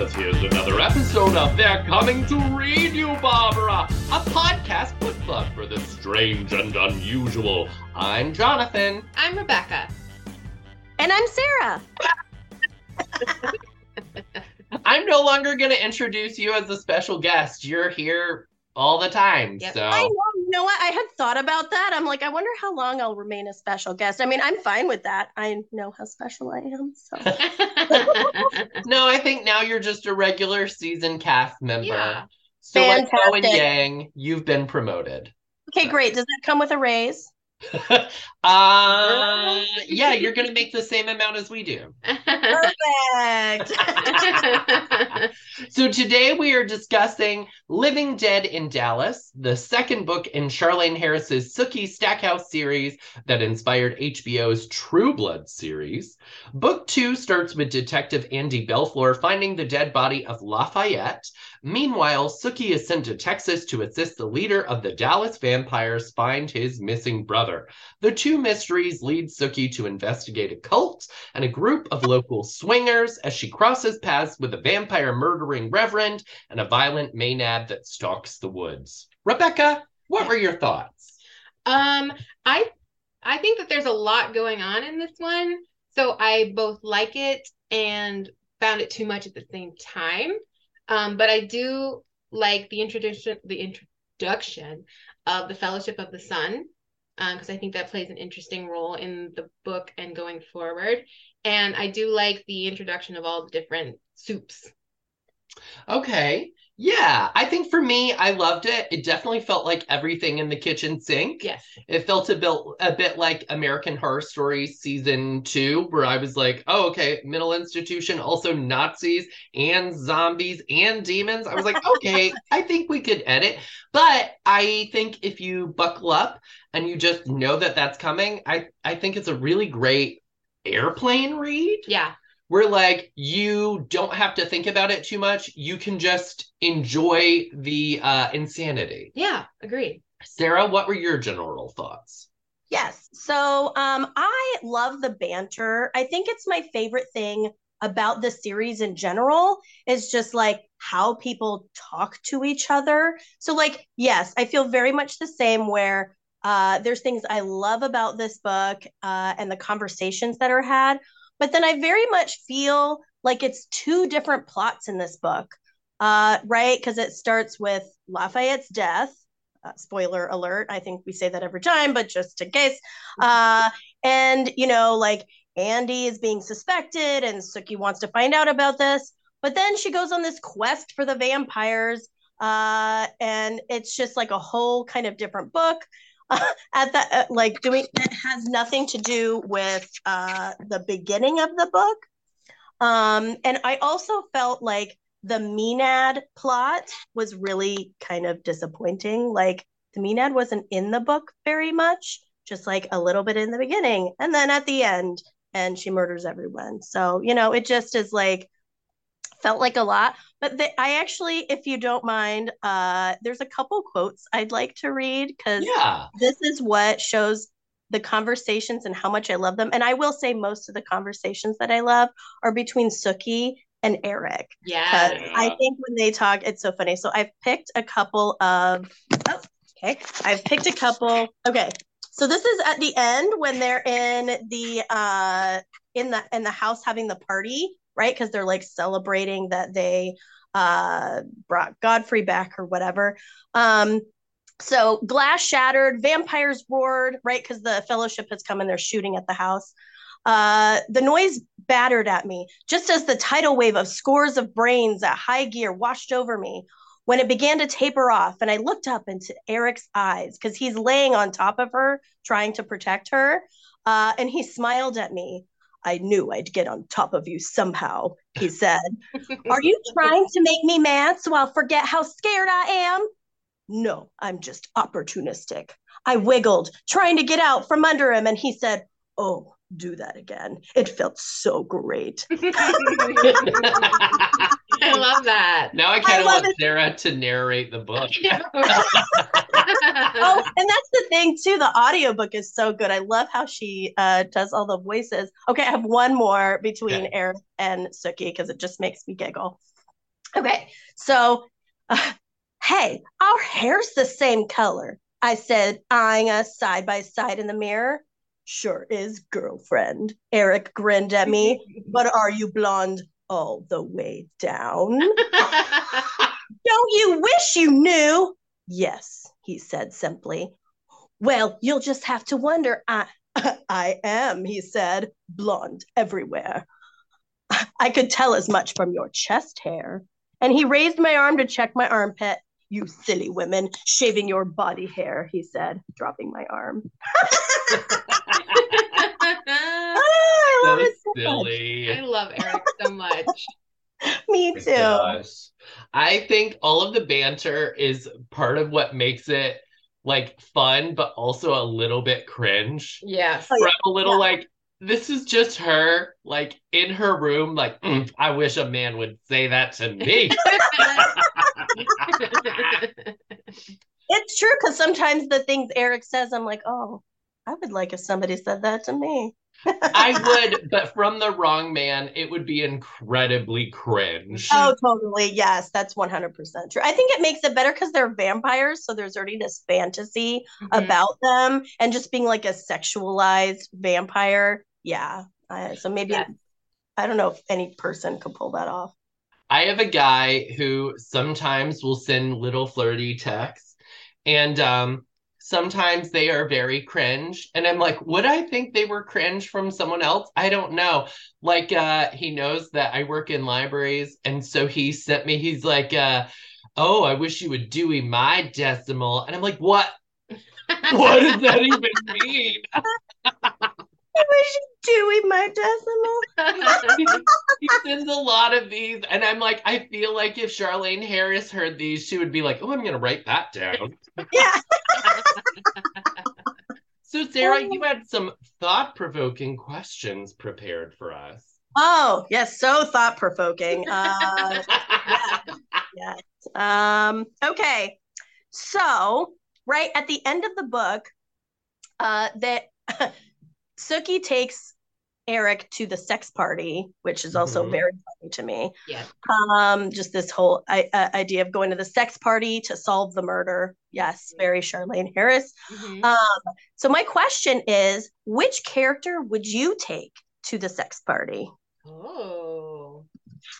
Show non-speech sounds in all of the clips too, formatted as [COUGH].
because here's another episode of They're Coming to Read You, Barbara, a podcast book club for the strange and unusual. I'm Jonathan. I'm Rebecca. And I'm Sarah. [LAUGHS] I'm no longer going to introduce you as a special guest. You're here all the time. Yep. So I know, you know what? I had thought about that. I'm like, I wonder how long I'll remain a special guest. I mean, I'm fine with that. I know how special I am. So [LAUGHS] no, I think now you're just a regular season cast member. Yeah. So like Bow and Fantastic. Yang, you've been promoted. okay, great. Does that come with a raise? [LAUGHS] uh [LAUGHS] yeah, you're gonna make the same amount as we do. Perfect. So today we are discussing Living Dead in Dallas, the second book in Charlaine Harris's Sookie Stackhouse series that inspired HBO's True Blood series. Book two starts with Detective Andy Bellefleur finding the dead body of Lafayette. Meanwhile, Sookie is sent to Texas to assist the leader of the Dallas vampires find his missing brother. The two mysteries lead Sookie to investigate a cult and a group of local swingers as she crosses paths with a vampire murdering reverend and a violent that stalks the woods. Rebecca, what were your thoughts? um, I I think that there's a lot going on in this one. So I both like it and found it too much at the same time. Um, but I do like the introduction the introduction of the Fellowship of the Sun. because I think that plays an interesting role in the book and going forward. And I do like the introduction of all the different soups. Okay. Yeah, I think for me, I loved it. It definitely felt like everything in the kitchen sink. Yes. It felt a bit a bit like American Horror Story season two, where I was like, oh, okay, mental institution, also Nazis and zombies and demons. I was like, [LAUGHS] okay, I think we could edit. But I think if you buckle up and you just know that that's coming, I I think it's a really great airplane read Yeah. Where like you don't have to think about it too much. You can just enjoy the uh insanity. Yeah. Agreed. Sarah, what were your general thoughts? Yes. So um, I love the banter. I think it's my favorite thing about the series in general is just like how people talk to each other. So like, yes, I feel very much the same where uh, there's things I love about this book uh, and the conversations that are had, but then I very much feel like it's two different plots in this book, uh, right? Because it starts with Lafayette's death. Uh, spoiler alert. I think we say that every time, but just in case. Uh, and, you know, like Andy is being suspected and Sookie wants to find out about this. But then she goes on this quest for the vampires. Uh, and it's just like a whole kind of different book. [LAUGHS] at that, uh, like doing it has nothing to do with uh, the beginning of the book. Um, and I also felt like the Maenad plot was really kind of disappointing. Like the Maenad wasn't in the book very much, just like a little bit in the beginning and then at the end, and she murders everyone. So, you know, it just is like felt like a lot. But the, I actually, if you don't mind, uh, there's a couple quotes I'd like to read because Yeah. this is what shows the conversations and how much I love them. And I will say most of the conversations that I love are between Sookie and eric Yeah. I think when they talk, it's so funny. So I've picked a couple of oh, okay. I've picked a couple. Okay. So this is at the end when they're in the uh in the in the house having the party, right? Because they're like celebrating that they uh brought Godfrey back or whatever. Um so glass shattered, vampires roared, right? Because the fellowship has come and they're shooting at the house. Uh, the noise battered at me, just as the tidal wave of scores of brains at high gear washed over me. When it began to taper off, and I looked up into Eric's eyes because he's laying on top of her, trying to protect her, uh, and he smiled at me. I knew I'd get on top of you somehow, he [LAUGHS] said. Are you [LAUGHS] trying to make me mad so I'll forget how scared I am? No, I'm just opportunistic. I wiggled, trying to get out from under him, and he said, Oh, do that again. It felt so great. [LAUGHS] I love that. now I kind of want it. Sarah to narrate the book. Oh, [LAUGHS] and that's the thing too. The audiobook is so good. I love how she uh, does all the voices. Okay, I have one more between Okay. Eric and Sookie because it just makes me giggle. Okay, so, uh, hey, our hair's the same color. I said, eyeing us side by side in the mirror. Sure is, girlfriend. Eric grinned at me. [LAUGHS] but are you blonde all the way down? [LAUGHS] Don't you wish you knew? Yes, he said simply. Well, you'll just have to wonder. I, [LAUGHS] I am, he said, blonde everywhere. I could tell as much from your chest hair. And he raised my arm to check my armpit. You silly women, shaving your body hair, he said, dropping my arm. oh, [LAUGHS] [LAUGHS] I love so it so silly. I love Eric so much. [LAUGHS] Me too. gosh. I think all of the banter is part of what makes it like fun, but also a little bit cringe. Yes. Oh, a little Yeah. like, this is just her, like in her room, like, "Mm, I wish a man would say that to me. [LAUGHS] It's true because sometimes the things Eric says, I'm like, oh, I would like if somebody said that to me. I would, but from the wrong man, it would be incredibly cringe. Oh, totally. Yes, that's 100% true. I think it makes it better because they're vampires. So there's already this fantasy Mhm. about them and just being like a sexualized vampire. Yeah. Uh, so maybe, Yes. I don't know if any person could pull that off. I have a guy who sometimes will send little flirty texts, and um, sometimes they are very cringe. And I'm like, would I think they were cringe from someone else? I don't know. Like, uh, he knows that I work in libraries, and so he sent me. He's like, uh, "Oh, I wish you would Dewey my decimal," and I'm like, "What? [LAUGHS] What does that even mean?" [LAUGHS] Wish Dewey my decimal. [LAUGHS] he sends a lot of these, and I'm like, I feel like if Charlaine Harris heard these, she would be like, "Oh, I'm gonna write that down." Yeah. [LAUGHS] So, Sarah, you had some thought-provoking questions prepared for us. Oh, yes. So thought provoking. Uh, [LAUGHS] yes. Um, okay. So, right at the end of the book, uh, that Sookie takes Eric to the sex party, which is also Mhm. very funny to me. Yes. Um, just this whole I, uh, idea of going to the sex party to solve the murder. Yes, very Charlaine Harris. Mhm. Um, so my question is, which character would you take to the sex party? Oh.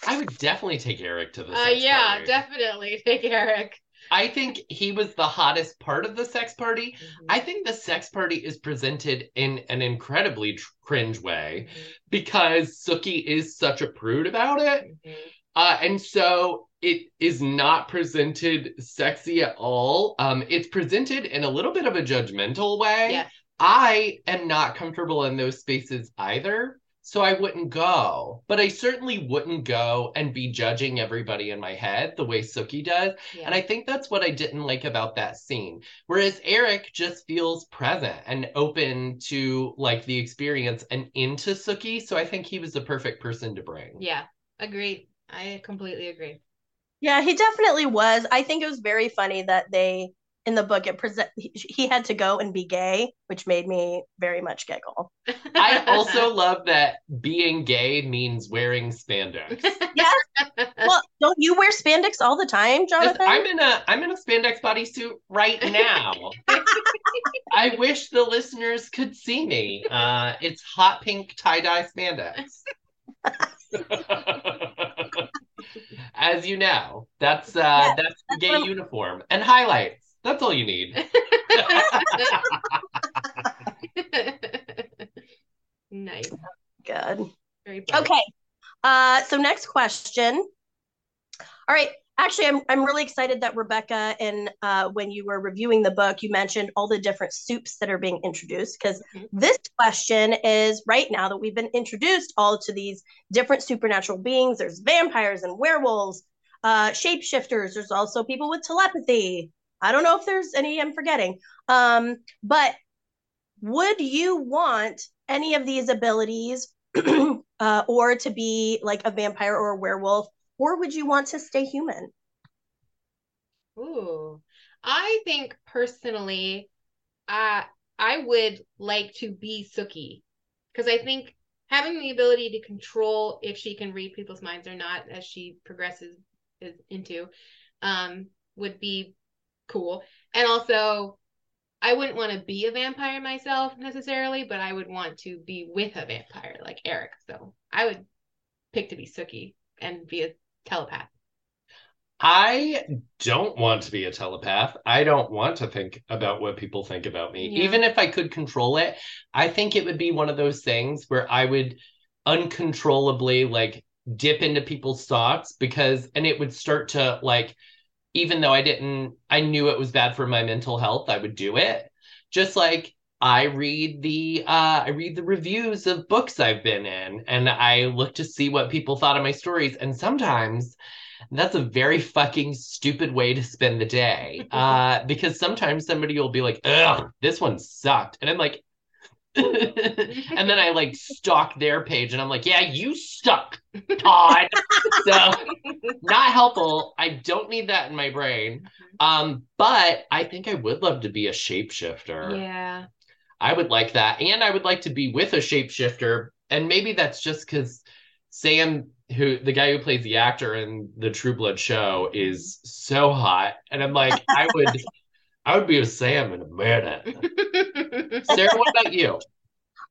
I would definitely take Eric to the Uh, yeah, party. definitely. Take Eric. I think he was the hottest part of the sex party. Mhm. I think the sex party is presented in an incredibly tr- cringe way Mhm. because Sookie is such a prude about it. Mhm. Uh, and so it is not presented sexy at all. Um, it's presented in a little bit of a judgmental way. Yes. I am not comfortable in those spaces either. So I wouldn't go. But I certainly wouldn't go and be judging everybody in my head the way Sookie does. Yeah. And I think that's what I didn't like about that scene. Whereas Eric just feels present and open to like the experience and into Sookie. So I think he was the perfect person to bring. yeah. Agreed. I completely agree. Yeah, he definitely was. I think it was very funny that they in the book it present he, he had to go and be gay, which made me very much giggle. I [LAUGHS] also love that being gay means wearing spandex. yes Well, don't you wear spandex all the time, Jonathan? I'm in a I'm in a spandex bodysuit right now. [LAUGHS] I wish the listeners could see me. Uh, it's hot pink tie dye spandex. [LAUGHS] As you know, that's uh, Yeah, that's the gay what uniform and highlights. That's all you need. [LAUGHS] nice. Good. Very bright. Okay. Uh, so next question. All right. Actually, I'm I'm really excited that Rebecca, and uh, when you were reviewing the book, you mentioned all the different soups that are being introduced. Because Mhm. this question is right now that we've been introduced all to these different supernatural beings. There's vampires and werewolves, uh, shapeshifters. There's also people with telepathy. I don't know if there's any I'm forgetting. Um, but would you want any of these abilities [CLEARS THROAT] uh, or to be like a vampire or a werewolf, or would you want to stay human? Ooh. I think personally, uh, I would like to be Sookie because I think having the ability to control if she can read people's minds or not as she progresses into, um, would be cool. And also, I wouldn't want to be a vampire myself necessarily, but I would want to be with a vampire like Eric. So I would pick to be Sookie and be a telepath. I don't want to be a telepath. I don't want to think about what people think about me. Yeah. Even if I could control it, I think it would be one of those things where I would uncontrollably like dip into people's thoughts because, and it would start to like, even though I didn't, I knew it was bad for my mental health, I would do it. Just like I read the uh I read the reviews of books I've been in and I look to see what people thought of my stories and sometimes that's a very fucking stupid way to spend the day. [LAUGHS] Uh because sometimes somebody will be like, "Ugh, this one sucked." And I'm like [LAUGHS] and then I like stalk their page and I'm like, "Yeah, you suck, Todd." so not helpful. I don't need that in my brain. Um, but I think I would love to be a shapeshifter. Yeah. I would like that. And I would like to be with a shapeshifter. And maybe that's just because Sam, who the guy who plays the actor in the True Blood show, is so hot. And I'm like, I would [LAUGHS] I would be with Sam in a minute. [LAUGHS] Sarah, what about you?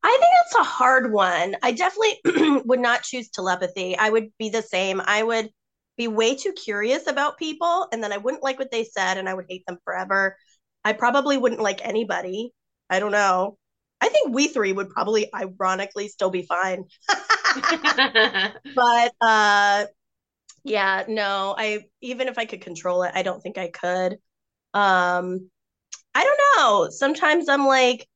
I think that's a hard one. I definitely [CLEARS THROAT] would not choose telepathy. I would be the same. I would be way too curious about people and then I wouldn't like what they said and I would hate them forever. I probably wouldn't like anybody. I don't know. I think we three would probably ironically still be fine. [LAUGHS] but uh yeah, no, I even if I could control it, I don't think I could. Um I don't know. Sometimes I'm like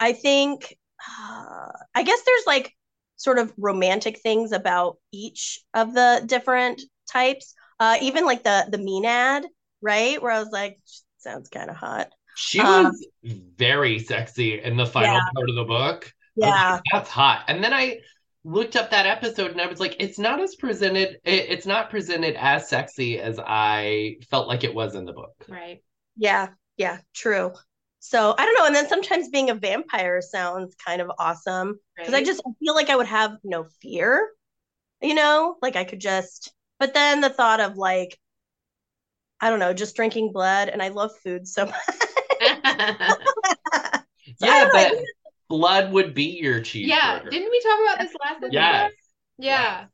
I think uh, [SIGHS] I guess there's like sort of romantic things about each of the different types. Uh even like the the Maenad, right? Where I was like sounds kind of hot. She Um, was very sexy in the final Yeah. part of the book. Yeah. like, that's hot. And then I looked up that episode and I was like, it's not as presented, it, it's not presented as sexy as I felt like it was in the book. right. Yeah, yeah, true. So I don't know. And then sometimes being a vampire sounds kind of awesome because I just feel like I would have no fear, you know, like I could just, but then the thought of like, I don't know, just drinking blood and I love food so [LAUGHS] much. So Yeah, but blood would be your cheeseburger. yeah. Didn't we talk about this last episode? Yes. Yeah.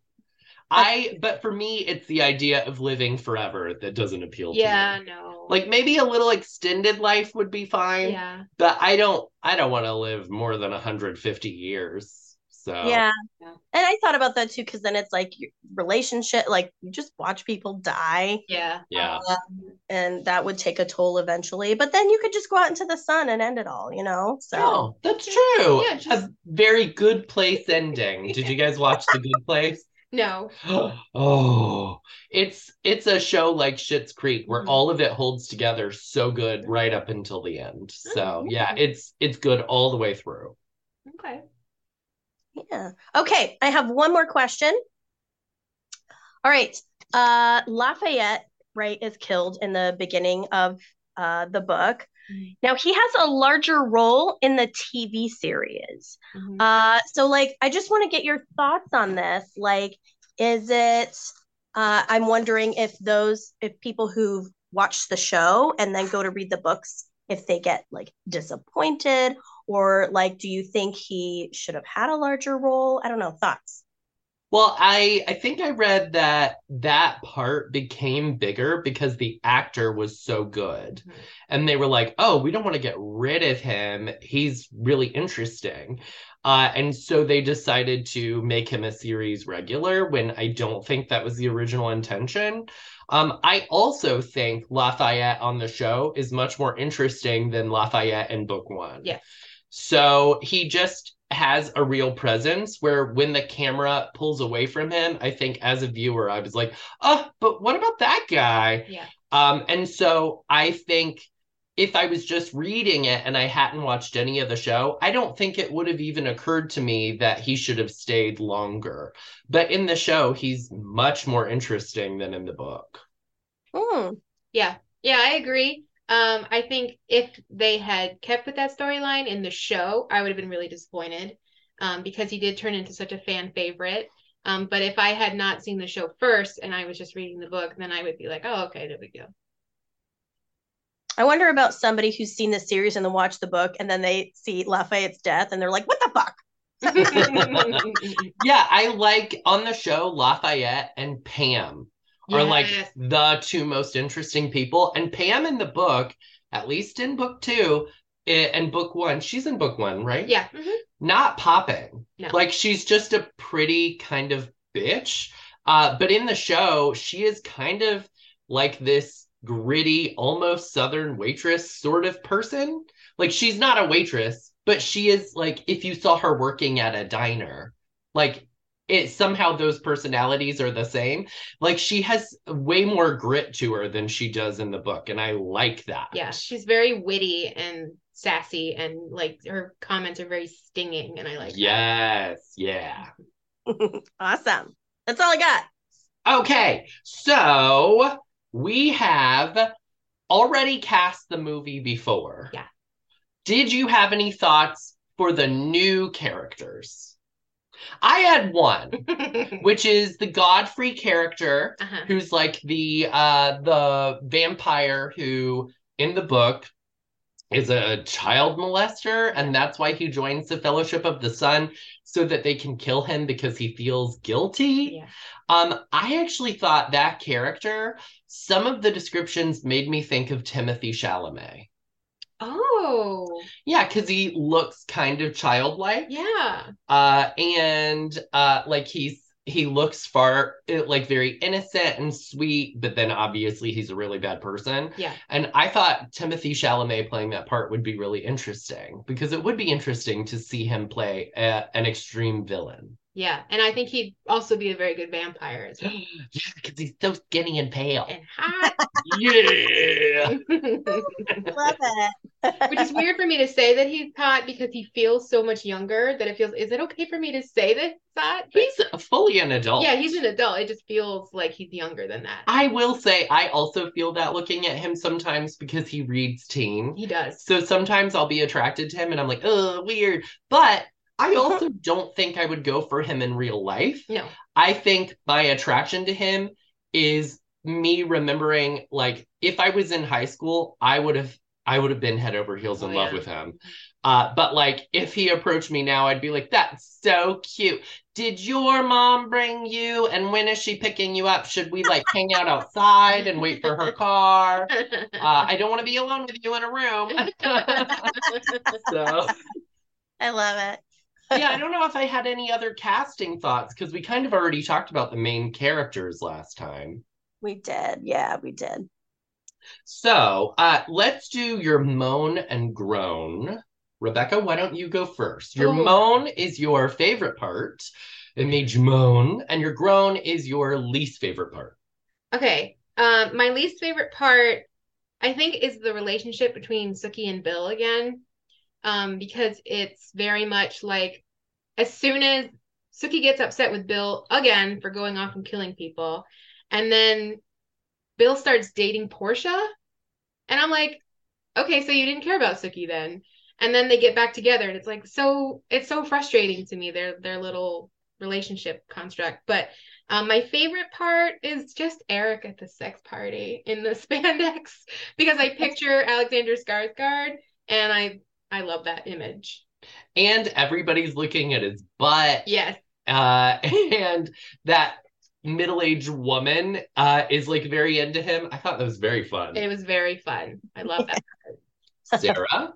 I but for me it's the idea of living forever that doesn't appeal to me. Yeah, no. Like maybe a little extended life would be fine, yeah. but I don't I don't want to live more than 150 years. So Yeah. Yeah. And I thought about that too, because then it's like your relationship, like you just watch people die. Yeah. yeah. Um, and that would take a toll eventually. But then you could just go out into the sun and end it all, you know? So Oh, that's true. Yeah, just- A very good place ending. Did you guys watch The Good Place? No. [GASPS] oh, it's it's a show like Schitt's Creek where Mhm. all of it holds together so good right up until the end. So Oh, yeah, it's it's good all the way through. Okay. yeah. Okay, I have one more question. All right. Uh Lafayette, right, is killed in the beginning of uh the book. Mhm. Now he has a larger role in the TV series. Mhm. Uh, so like, I just want to get your thoughts on this. Like, is it? Uh, I'm wondering if those, if people who've watched the show and then go to read the books, if they get like disappointed, or like, do you think he should have had a larger role? I don't know. Thoughts? Well, I I think I read that that part became bigger because the actor was so good. Mhm. And they were like, "Oh, we don't want to get rid of him. He's really interesting." Uh, and so they decided to make him a series regular when I don't think that was the original intention. Um, I also think Lafayette on the show is much more interesting than Lafayette in book one. Yeah. So he just has a real presence where when the camera pulls away from him, I think as a viewer, I was like, oh, but what about that guy? Yeah. Um, and so I think if I was just reading it and I hadn't watched any of the show, I don't think it would have even occurred to me that he should have stayed longer. But in the show, he's much more interesting than in the book. Hmm. Yeah. Yeah, I agree. Um, I think if they had kept with that storyline in the show, I would have been really disappointed. Um, because he did turn into such a fan favorite. Um, but if I had not seen the show first and I was just reading the book, then I would be like, oh, okay, no big deal. I wonder about somebody who's seen the series and then watched the book and then they see Lafayette's death and they're like, what the fuck? [LAUGHS] yeah, I like on the show Lafayette and Pam are like the two most interesting people. And Pam in the book, at least in book two eh, and book one, she's in book one, right? yeah. mhm. Not popping. No. Like she's just a pretty kind of bitch. Uh, but in the show, she is kind of like this gritty, almost southern waitress sort of person. Like she's not a waitress, but she is like if you saw her working at a diner, like it somehow those personalities are the same. Like she has way more grit to her than she does in the book, and I like that. Yeah. She's very witty and sassy and like her comments are very stinging and I like that. Yes, yeah. [LAUGHS] awesome. That's all I got. Okay, so we have already cast the movie before. Yeah. Did you have any thoughts for the new characters? I had one, [LAUGHS] which is the Godfrey character, uh-huh. who's like the uh the vampire who in the book is a child molester, and that's why he joins the Fellowship of the Sun so that they can kill him because he feels guilty. Yeah. Um, I actually thought that character, some of the descriptions made me think of Timothy Chalamet. Oh, Yeah, because he looks kind of childlike. yeah. Uh, and uh, like he's he looks far eh, like very innocent and sweet, but then obviously he's a really bad person. Yeah. And I thought Timothy Chalamet playing that part would be really interesting because it would be interesting to see him play a, an extreme villain. Yeah. And I think he'd also be a very good vampire as well. [GASPS] yeah, because he's so skinny and pale. And hot. [LAUGHS] yeah. [LAUGHS] Love it. Which is weird for me to say that he's hot because he feels so much younger that it feels is it okay for me to say that he's? But- He's fully an adult. yeah, he's an adult. It just feels like he's younger than that. I will say I also feel that looking at him sometimes because he reads teen. He does. So sometimes I'll be attracted to him and I'm like, oh, weird. But I [LAUGHS] also don't think I would go for him in real life. No. I think my attraction to him is me remembering like if I was in high school, I would have I would have been head over heels in Oh, love yeah. with him. Uh, but like if he approached me now, I'd be like, that's so cute. Did your mom bring you? And when is she picking you up? Should we like hang out outside and wait for her car? [LAUGHS] Uh, I don't want to be alone with you in a room. [LAUGHS] so I love it. Yeah, I don't know if I had any other casting thoughts because we kind of already talked about the main characters last time. We did. Yeah, we did. So uh, let's do your moan and groan. Rebecca, why don't you go first? Your Oh. moan is your favorite part. It made you moan, and your groan is your least favorite part. Okay. Um, my least favorite part, I think, is the relationship between Sookie and Bill again. Um, because it's very much like as soon as Sookie gets upset with Bill again for going off and killing people, and then Bill starts dating Portia, and I'm like, okay, so you didn't care about Sookie then. And then they get back together, and it's like so it's so frustrating to me, their their little relationship construct. But um, my favorite part is just Eric at the sex party in the [LAUGHS] spandex because I picture Alexander Skarsgård and I I love that image. And everybody's looking at his butt. Yes. Uh, [LAUGHS] and that middle-aged woman uh, is like very into him. I thought that was very fun. It was very fun. I love that. [LAUGHS] Sarah?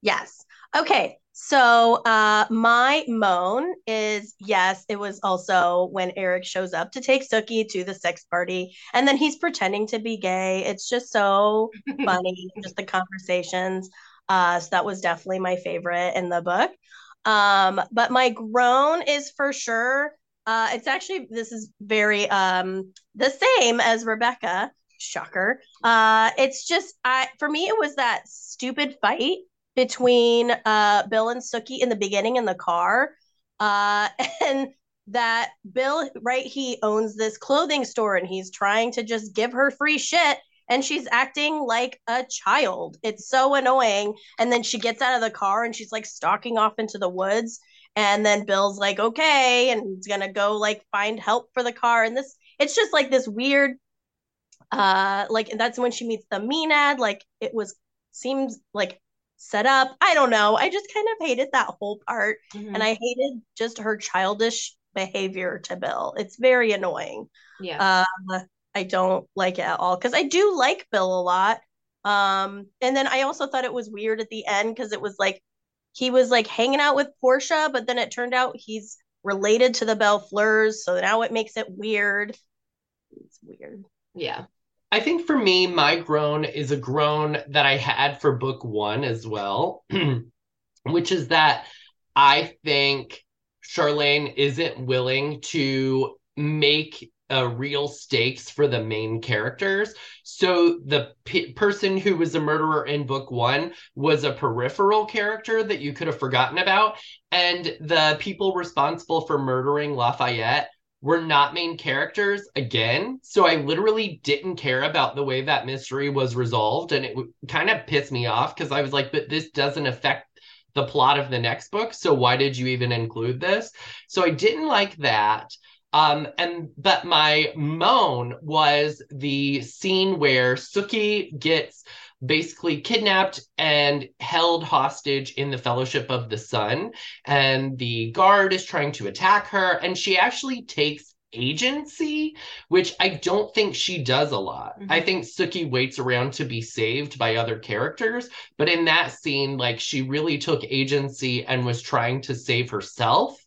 Yes. Okay. So uh my moan is yes, it was also when Eric shows up to take Sookie to the sex party and then he's pretending to be gay. It's just so [LAUGHS] funny, just the conversations. Uh so that was definitely my favorite in the book. Um but my groan is for sure uh it's actually this is very um the same as Rebecca. Shocker. Uh it's just I for me it was that stupid fight between uh Bill and Sookie in the beginning in the car. Uh [LAUGHS] and that Bill, right, he owns this clothing store and he's trying to just give her free shit and she's acting like a child. It's so annoying. And then she gets out of the car and she's like stalking off into the woods And then Bill's like, okay, and he's gonna go like find help for the car. And this, it's just like this weird, uh, like that's when she meets the Maenad. Like it was seems like set up. I don't know. I just kind of hated that whole part, Mhm. and I hated just her childish behavior to Bill. It's very annoying. yeah. Uh, I don't like it at all because I do like Bill a lot. Um, and then I also thought it was weird at the end because it was like he was like hanging out with Portia, but then it turned out he's related to the Bellefleurs, so now it makes it weird. It's weird. yeah. I think for me, my groan is a groan that I had for book one as well, [CLEARS THROAT] which is that I think Charlaine isn't willing to make uh, real stakes for the main characters. So the p- person who was a murderer in book one was a peripheral character that you could have forgotten about. And the people responsible for murdering Lafayette were not main characters again. So I literally didn't care about the way that mystery was resolved. And it w- kind of pissed me off because I was like, but this doesn't affect the plot of the next book. So why did you even include this? So I didn't like that. Um, and but my moan was the scene where Sookie gets basically kidnapped and held hostage in the Fellowship of the Sun, and the guard is trying to attack her, and she actually takes agency, which I don't think she does a lot. Mhm. I think Sookie waits around to be saved by other characters, but in that scene, like she really took agency and was trying to save herself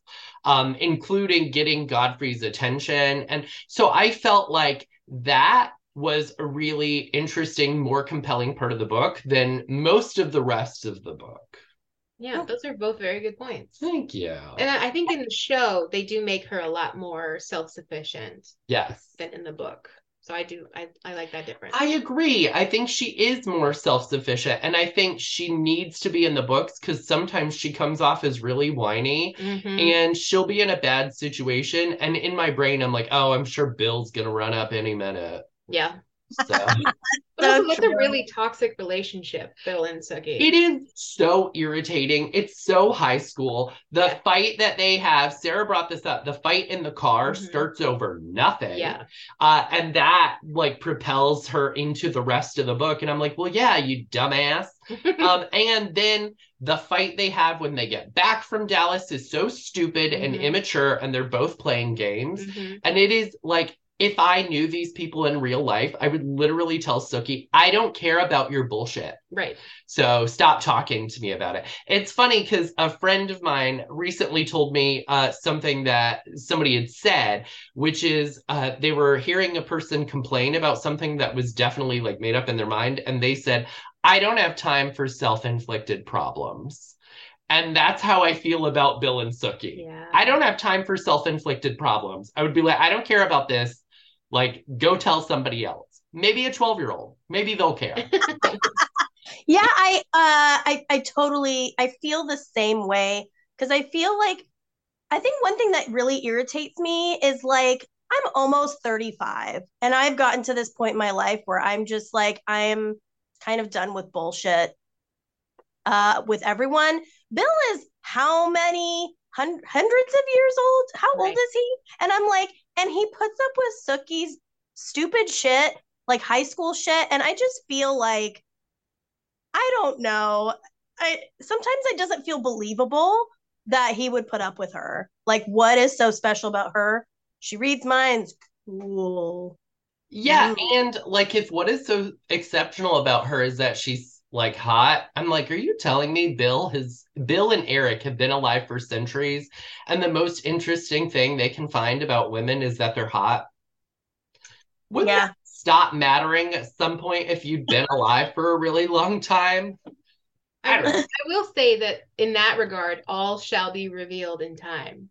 um, including getting Godfrey's attention. And so I felt like that was a really interesting, more compelling part of the book than most of the rest of the book. Yeah. Those are both very good points. Thank you. And I I think in the show they do make her a lot more self-sufficient Yes. than in the book. So I do I, I like that difference. I agree. I think she is more self sufficient. And I think she needs to be in the books because sometimes she comes off as really whiny Mhm. and she'll be in a bad situation. And in my brain, I'm like, oh, I'm sure Bill's going to run up any minute. Yeah. So. [LAUGHS] But also, So that's a really toxic relationship, Bill and Sookie. It is so irritating. It's so high school. The Yeah. fight that they have, Sarah brought this up. The fight in the car Mhm. starts over nothing. Yeah. Uh, and that like propels her into the rest of the book. And I'm like, well, yeah, you dumbass. [LAUGHS] um, and then the fight they have when they get back from Dallas is so stupid and Mhm. immature, and they're both playing games. Mhm. And it is like, if I knew these people in real life, I would literally tell Sookie, I don't care about your bullshit. Right. So stop talking to me about it. It's funny because a friend of mine recently told me uh, something that somebody had said, which is uh, they were hearing a person complain about something that was definitely like made up in their mind. And they said, I don't have time for self inflicted problems. And that's how I feel about Bill and Sookie. Yeah. I don't have time for self inflicted problems. I would be like, I don't care about this. Like, go tell somebody else. Maybe a 12 year old. Maybe they'll care. [LAUGHS] Yeah, I uh I I totally I feel the same way because I feel like I think one thing that really irritates me is like I'm almost 35 and I've gotten to this point in my life where I'm just like I'm kind of done with bullshit uh with everyone. Bill is how many hun- hundreds of years old? How old is he? And I'm like and he puts up with Sookie's stupid shit, like high school shit and I just feel like I don't know. I sometimes it doesn't feel believable that he would put up with her. Like, what is so special about her? She reads minds. Cool. Yeah, Mm. and like if what is so exceptional about her is that she's like hot, I'm like, are you telling me Bill has Bill and Eric have been alive for centuries, and the most interesting thing they can find about women is that they're hot? Wouldn't Yeah. that stop mattering at some point if you'd been alive for a really long time? I I, don't know. [LAUGHS] I will say that in that regard, all shall be revealed in time.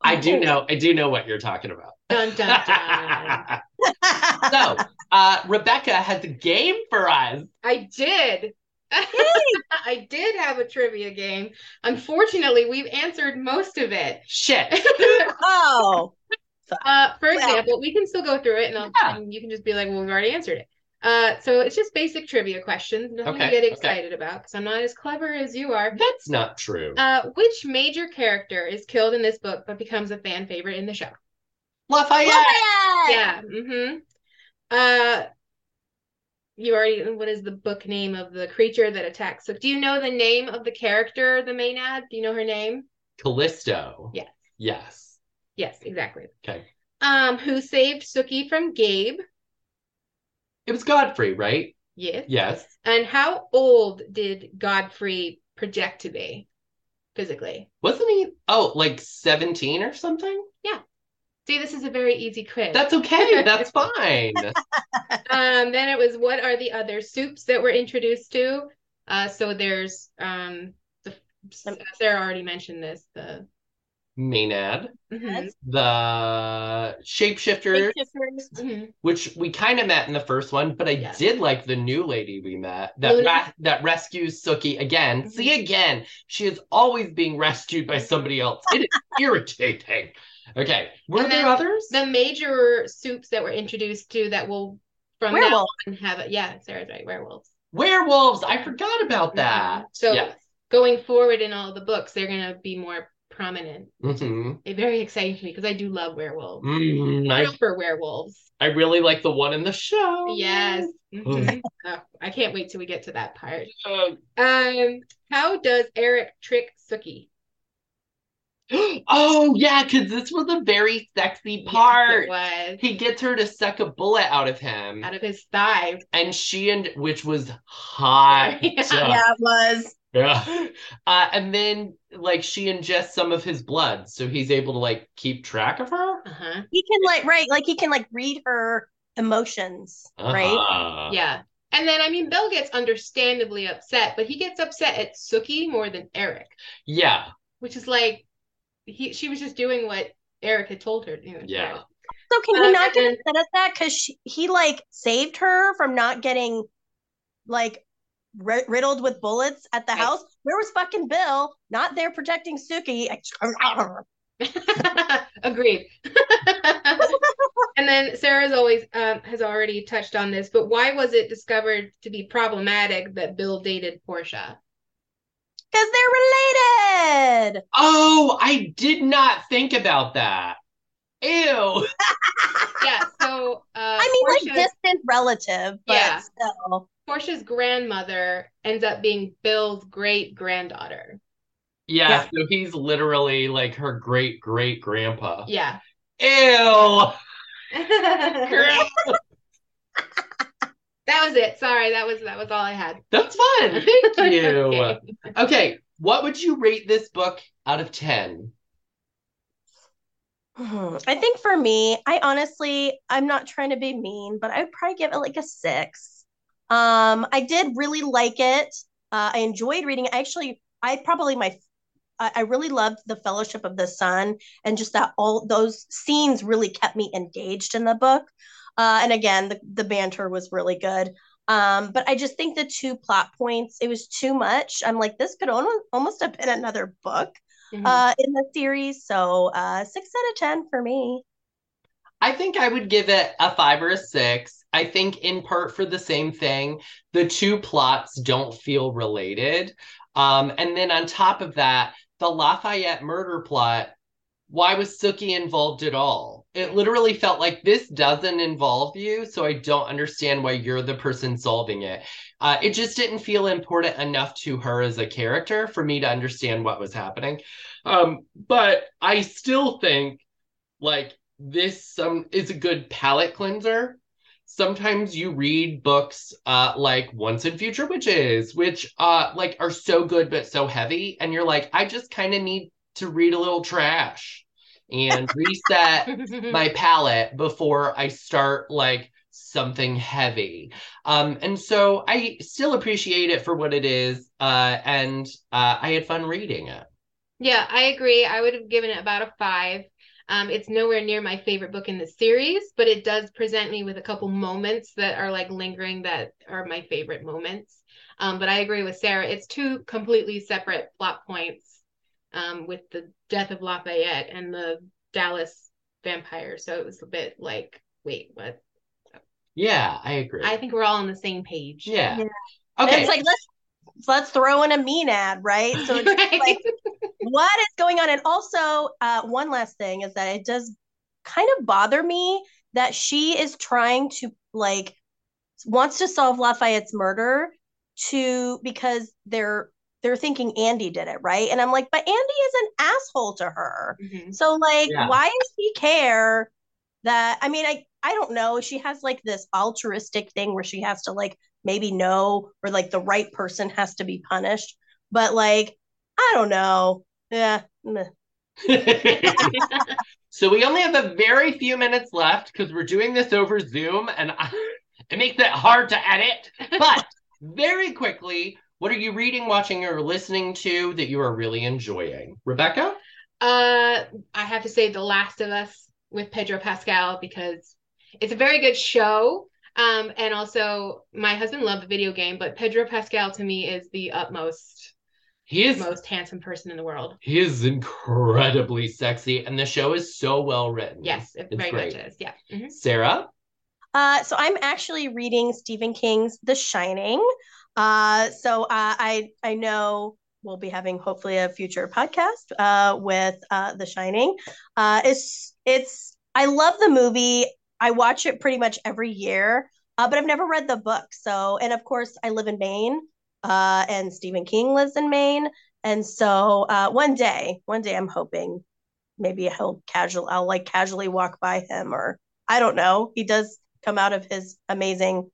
I do know, I do know what you're talking about. Dun dun dun. [LAUGHS] [LAUGHS] so, uh, Rebecca has a game for us. I did. [LAUGHS] I did have a trivia game. Unfortunately, we've answered most of it. Shit. [LAUGHS] oh. Uh, for Well- example, we can still go through it, and, I'll, Yeah. and you can just be like, "Well, we've already answered it." Uh, so it's just basic trivia questions, nothing Okay, to get okay. excited about because I'm not as clever as you are. That's not true. Uh, which major character is killed in this book but becomes a fan favorite in the show? Lafayette. Lafayette! Yeah. Mm-hmm. Uh, you already. What is the book name of the creature that attacks? So, do you know the name of the character, the Maynard? Do you know her name? Callisto. Yes. Yes. Yes, exactly. Okay. Um, who saved Sookie from Gabe? It was Godfrey, right? Yes. Yes. And how old did Godfrey project to be physically? Wasn't he? Oh, like 17 or something? See, this is a very easy quiz. That's okay. [LAUGHS] That's fine. [LAUGHS] um, then it was what are the other soups that we're introduced to? Uh, so there's um, the Sarah already mentioned this. The Maynard. Mhm, The shapeshifters, Shapeshifters. mhm. which we kind of met in the first one, but I Yeah. did like the new lady we met that ra- that rescues Sookie again. Mhm. See again, she is always being rescued by somebody else. It is [LAUGHS] irritating. Okay, were And there then others? The major soups that we're introduced to that will from now Werewolf. on have it. Yeah, Sarah's right. Werewolves. Werewolves. I forgot about that. Mhm. So yes. going forward in all the books, they're gonna be more prominent. hmm It very exciting to me because I do love werewolves. Mm, I, Proper werewolves. I really like the one in the show. Yes. Mhm. Oh, I can't wait till we get to that part. Um, how does Eric trick Sookie? [GASPS] oh yeah, because this was a very sexy Yes, part. it was he gets her to suck a bullet out of him, out of his thigh. and she and which was hot. [LAUGHS] Yeah. Yeah, it was. Yeah. Uh, and then like she ingests some of his blood, so he's able to like keep track of her. Uh-huh. He can like right, like he can like read her emotions, right? Uh-huh. Yeah. And then I mean Bill gets understandably upset, but he gets upset at Sookie more than Eric, Yeah. which is like he she was just doing what Eric had told her to do. Yeah. So can Uh, he not get and- upset at that? Because he like saved her from not getting like ri- riddled with bullets at the Right. house. Where was fucking Bill? Not there protecting Sookie. [LAUGHS] Agreed. [LAUGHS] and then Sarah's always um, has already touched on this, but why was it discovered to be problematic that Bill dated Portia? Because they're related. Oh, I did not think about that. Ew. [LAUGHS] Yeah, so uh, I mean, Portia's, like distant relative, but Yeah. still. Portia's grandmother ends up being Bill's great granddaughter. Yeah, Yeah. so he's literally like her great great grandpa. Yeah. Ew. [LAUGHS] that was it. Sorry, that was that was all I had. That's fun. Thank [LAUGHS] you. Okay. okay, what would you rate this book out of 10? Hmm, I think for me, I honestly, I'm not trying to be mean, but I would probably give it like a six. Um, I did really like it. Uh, I enjoyed reading. it. Actually, I probably my, I, I really loved the Fellowship of the Sun, and just that all those scenes really kept me engaged in the book. Uh, and again, the the banter was really good. Um, but I just think the two plot points, it was too much. I'm like, this could almost almost have been another book Mhm. uh in the series so uh six out of ten for me I think I would give it a five or a six. I think in part for the same thing, the two plots don't feel related. Um, and then on top of that, the Lafayette murder plot, why was Sookie involved at all? It literally felt like this doesn't involve you, so I don't understand why you're the person solving it. Uh, it just didn't feel important enough to her as a character for me to understand what was happening. Um, but I still think like this some is a good palate cleanser. Sometimes you read books uh like Once and Future Witches, which uh like are so good but so heavy, and you're like, I just kind of need to read a little trash and reset [LAUGHS] my palate before I start like something heavy. Um, and so I still appreciate it for what it is. Uh, and uh, I had fun reading it. Yeah, I agree. I would have given it about a five. Um, it's nowhere near my favorite book in the series, but it does present me with a couple moments that are like lingering that are my favorite moments. Um, but I agree with Sarah. It's two completely separate plot points um, with the death of Lafayette and the Dallas vampire. So it was a bit like, wait, what? Yeah, I agree. I think we're all on the same page. yeah. Yeah. Okay. And it's like let's let's throw in a Maenad, right? So it's Right. [LAUGHS] like what is going on? And also, uh, one last thing is that it does kind of bother me that she is trying to like wants to solve Lafayette's murder to because they're they're thinking Andy did it, right? And I'm like, but Andy is an asshole to her. Mhm. So like, Yeah. why does he care that? I mean, I I don't know. She has like this altruistic thing where she has to like maybe know or like the right person has to be punished, but like I don't know. Yeah. [LAUGHS] so we only have a very few minutes left because we're doing this over Zoom and I, [LAUGHS] it makes it hard to edit. But very quickly, what are you reading, watching, or listening to that you are really enjoying? Rebecca? Uh, I have to say The Last of Us with Pedro Pascal because it's a very good show. Um, and also my husband loved the video game, but Pedro Pascal to me is the utmost, He is the most handsome person in the world. he is incredibly sexy, and the show is so well written. Yes, it It's very great. much is. Yeah. Mhm. Sarah? Uh, so I'm actually reading Stephen King's The Shining. Uh, so uh, I I know we'll be having hopefully a future podcast uh, with uh, The Shining. Uh, it's it's I love the movie. I watch it pretty much every year, uh, but I've never read the book. So and of course I live in Maine, uh, and Stephen King lives in Maine, and so uh, one day, one day I'm hoping maybe he'll casual I'll like casually walk by him or I don't know. He does come out of his amazing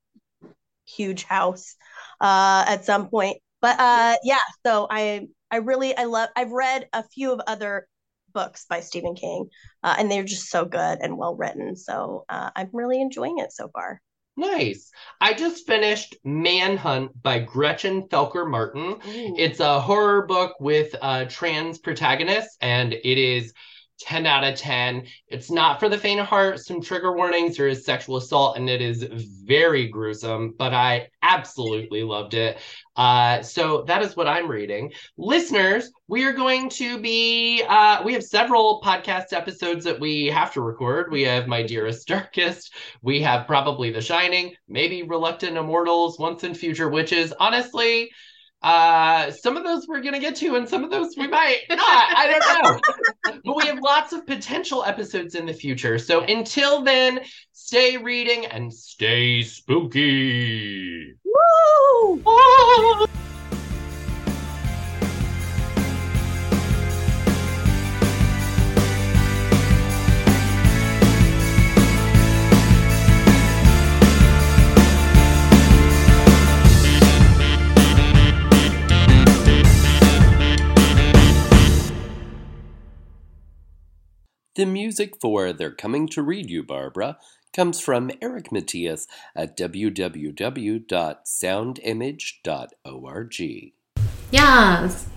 huge house uh at some point. But uh yeah, so I I really I love I've read a few of other books by Stephen King uh, and they're just so good and well written. So uh, I'm really enjoying it so far. Nice. I just finished Manhunt by Gretchen Felker Martin. Ooh. It's a horror book with uh, trans protagonists, and it is 10 out of 10. It's not for the faint of heart. Some trigger warnings. There is sexual assault, and it is very gruesome, but I absolutely loved it. Uh, so that is what I'm reading. Listeners, we are going to be, uh, we have several podcast episodes that we have to record. We have My Dearest Darkest. We have probably The Shining, maybe Reluctant Immortals, Once and Future Witches. Honestly, uh, some of those we're gonna get to, and some of those we might not. I don't know. [LAUGHS] but we have lots of potential episodes in the future. So until then, stay reading and stay spooky. Woo! The music for They're Coming to Read You, Barbara comes from Eric Matyas at www.soundimage.org. Yes.